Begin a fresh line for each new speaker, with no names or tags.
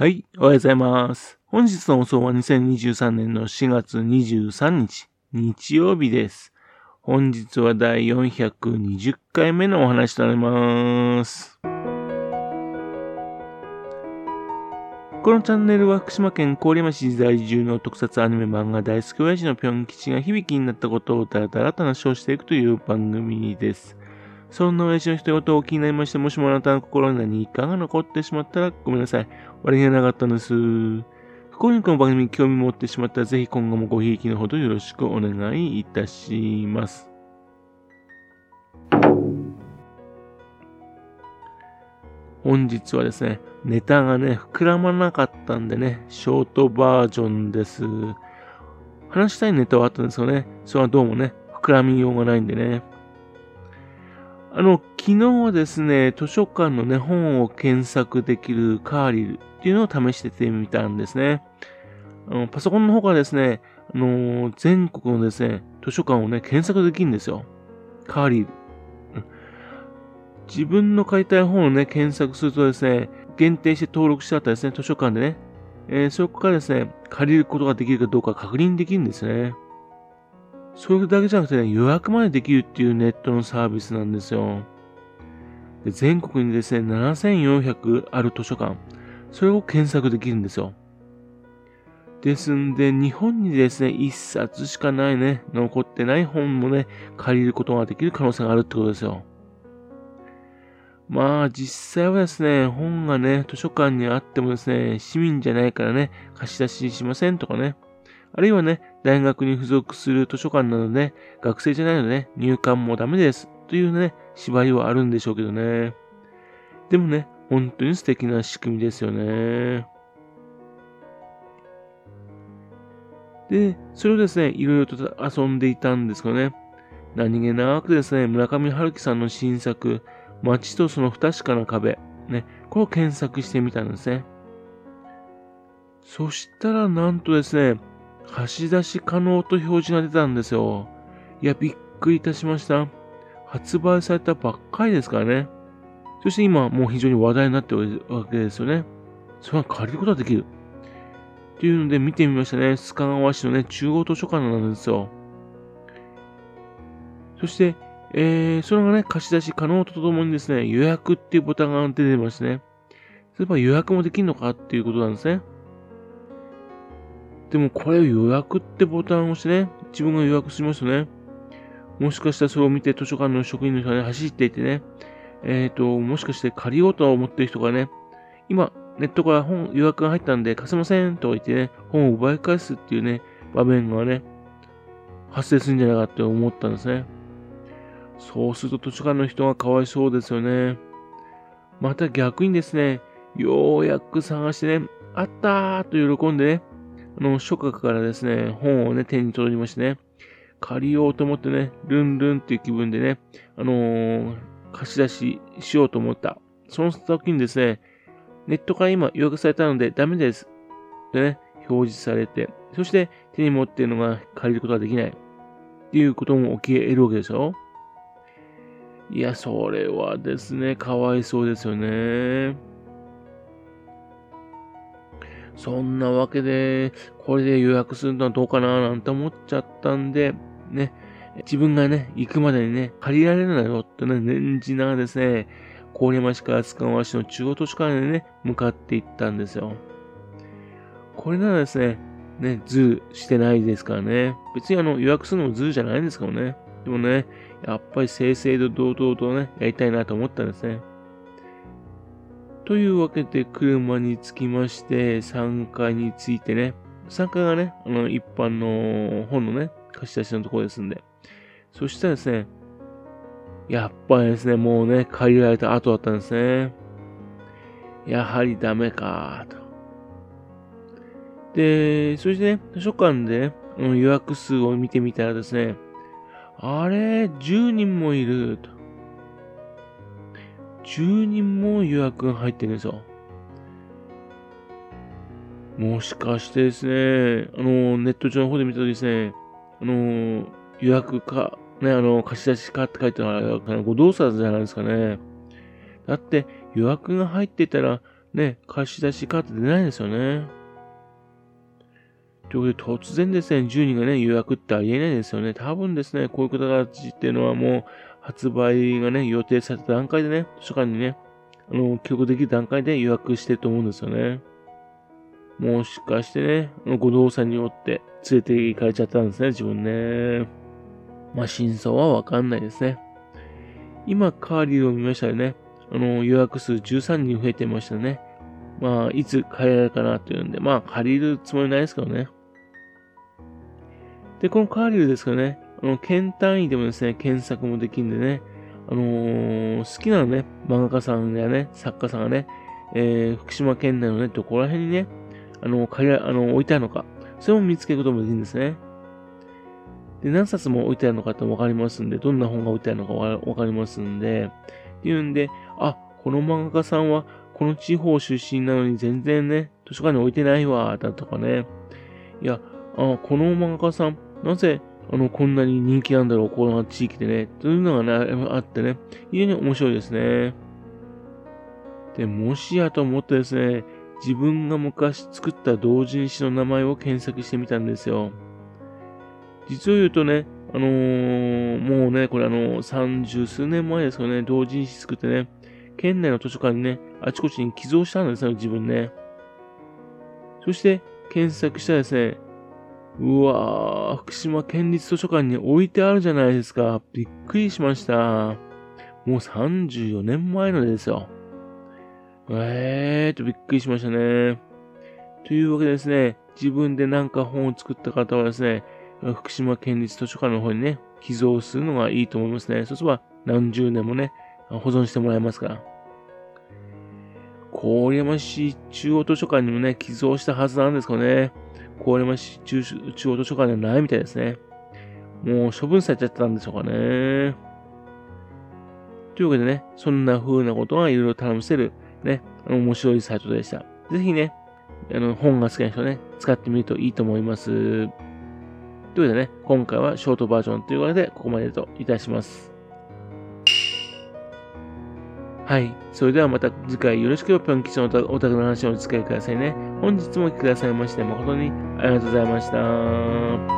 はい、おはようございます。本日の放送は2023年の4月23日、日曜日です。本日は第420回目のお話となります。このチャンネルは福島県郡山市在住の特撮アニメ漫画大好き親父のぴょん吉が響きになったことをだらだらと話をしていくという番組です。そんな親父の一言を気になりまして、もしもあなたの心に何かが残ってしまったらごめんなさい。悪気がなかったんです。不幸にこの番組に興味持ってしまったら、ぜひ今後もごひいきのほどよろしくお願いいたします。本日はですね、ネタがね、膨らまなかったんでね、ショートバージョンです。話したいネタはあったんですよね。それはどうもね、膨らみようがないんでね。あの、昨日はですね、図書館のね、本を検索できるカーリルっていうのを試しててみたんですね。あのパソコンの方からですね、あの全国のですね、図書館をね、検索できるんですよ。カーリル。自分の買いたい本をね、検索するとですね、限定して登録してあったですね、図書館でね、えーそこからですね、借りることができるかどうか確認できるんですね。それだけじゃなくてね、予約までできるっていうネットのサービスなんですよ。で全国にですね、7400ある図書館、それを検索できるんですよ。ですんで、日本にですね、一冊しかないね、残ってない本もね、借りることができる可能性があるってことですよ。まあ、実際はですね、本がね、図書館にあってもですね、市民じゃないからね、貸し出ししませんとかね、あるいはね、大学に付属する図書館なので、学生じゃないので、ね、入館もダメです。というね、縛りはあるんでしょうけどね。でもね、本当に素敵な仕組みですよね。で、それをですね、いろいろと遊んでいたんですけどね、何気なくですね、村上春樹さんの新作、街とその不確かな壁、ね、これを検索してみたんですね。そしたら、なんとですね、貸し出し可能と表示が出たんですよ。いや、びっくりいたしました。発売されたばっかりですからね。そして今、もう非常に話題になってるわけですよね。それは借りることができる。っていうので見てみましたね。須賀川市のね、中央図書館なんですよ。そして、えー、それがね、貸し出し可能とともにですね、予約っていうボタンが出てましてね。そういえば予約もできるのかっていうことなんですね。でもこれを予約ってボタンを押してね、自分が予約しますとね、もしかしたらそれを見て図書館の職員の人がね、走っていてね、えっ、ー、と、もしかして借りようと思ってる人がね、今、ネットから本予約が入ったんで貸せませんと言ってね、本を奪い返すっていうね、場面がね、発生するんじゃないかって思ったんですね。そうすると図書館の人がかわいそうですよね。また逆にですね、ようやく探してね、あったーと喜んでね、あの、初夏からですね、本をね、手に取りましてね、借りようと思ってね、ルンルンっていう気分でね、あのー、貸し出ししようと思った。その時にですね、ネットから今予約されたのでダメです。でね、表示されて、そして手に持っているのが借りることができない。っていうことも起き得るわけですよ。いや、それはですね、かわいそうですよね。そんなわけで、これで予約するのはどうかななんて思っちゃったんで、ね、自分がね、行くまでにね、借りられるなよってね、念じながらですね、郡山市から塚川市の中央図書館にね、向かっていったんですよ。これならですね、ね、ズルしてないですからね。別にあの予約するのもズルじゃないんですけどね。でもね、やっぱり正々堂々とね、やりたいなと思ったんですね。というわけで、車に着きまして、3階に着いてね、3階がね、あの、一般の本のね、貸し出しのところですんで。そしたらですね、やっぱりですね、もうね、借りられた後だったんですね。やはりダメかと。で、そしてね、図書館で、ね、予約数を見てみたらですね、あれ、10人もいると。10人も予約が入ってるんですよ。もしかしてですね、あの、ネット上の方で見たときですね、あの、予約か、ね、あの、貸し出しかって書いてあるのは、ご動作じゃないですかね。だって、予約が入ってたら、ね、貸し出しカード出ないんですよね。ということで、突然ですね、10人がね、予約ってありえないですよね。多分ですね、こういう形っていうのはもう、発売がね、予定された段階でね、図書館にね、あの、記録できる段階で予約してると思うんですよね。もしかしてね、ご動作によって連れて行かれちゃったんですね、自分ね。まあ、真相はわかんないですね。今、カーリーを見ましたよね。あの、予約数13人増えてましたね。まあ、いつ帰れるかなっていうんで、まあ、借りるつもりないですけどね。で、このカーリルですけどね、あの、県単位でもですね、検索もできるんでね、あのー、好きなね、漫画家さんやね、作家さんがね、えー、福島県内のね、どこら辺にね、あの、借り、あの、置いてあるのか、それも見つけることもできるんですね。で、何冊も置いてあるのかってわかりますんで、どんな本が置いてあるのかわかりますんで、っていうんで、あ、この漫画家さんは、この地方出身なのに全然ね、図書館に置いてないわ、だとかね。いや、あ、この漫画家さん、なぜ、あの、こんなに人気なんだろう、この地域でね。というのがね、あってね、非常に面白いですね。で、もしやと思ってですね、自分が昔作った同人誌の名前を検索してみたんですよ。実を言うとね、あのー、もうね、これあの、三十数年前ですよね、同人誌作ってね、県内の図書館にね、あちこちに寄贈したんですよ、自分ね。そして、検索したらですね、うわー、福島県立図書館に置いてあるじゃないですか。びっくりしました。もう34年前のですよ。えーとびっくりしましたね。というわけでですね、自分でなんか本を作った方はですね、福島県立図書館の方にね、寄贈するのがいいと思いますね。そうすれば何十年もね、保存してもらえますから。郡山市中央図書館にもね、寄贈したはずなんですけどね。郡山市中中央図書館にはないみたいですね。もう処分されちゃったんでしょうかね。というわけでね、そんな風なことがいろいろ頼せる、ね、面白いサイトでした。ぜひね、あの、本が好きな人ね、使ってみるといいと思います。というわけでね、今回はショートバージョンということで、ここまでといたします。はい。それではまた次回よろしければぴょん吉のお宅の話をお付き合いくださいね。本日もお聞きくださいまして誠にありがとうございました。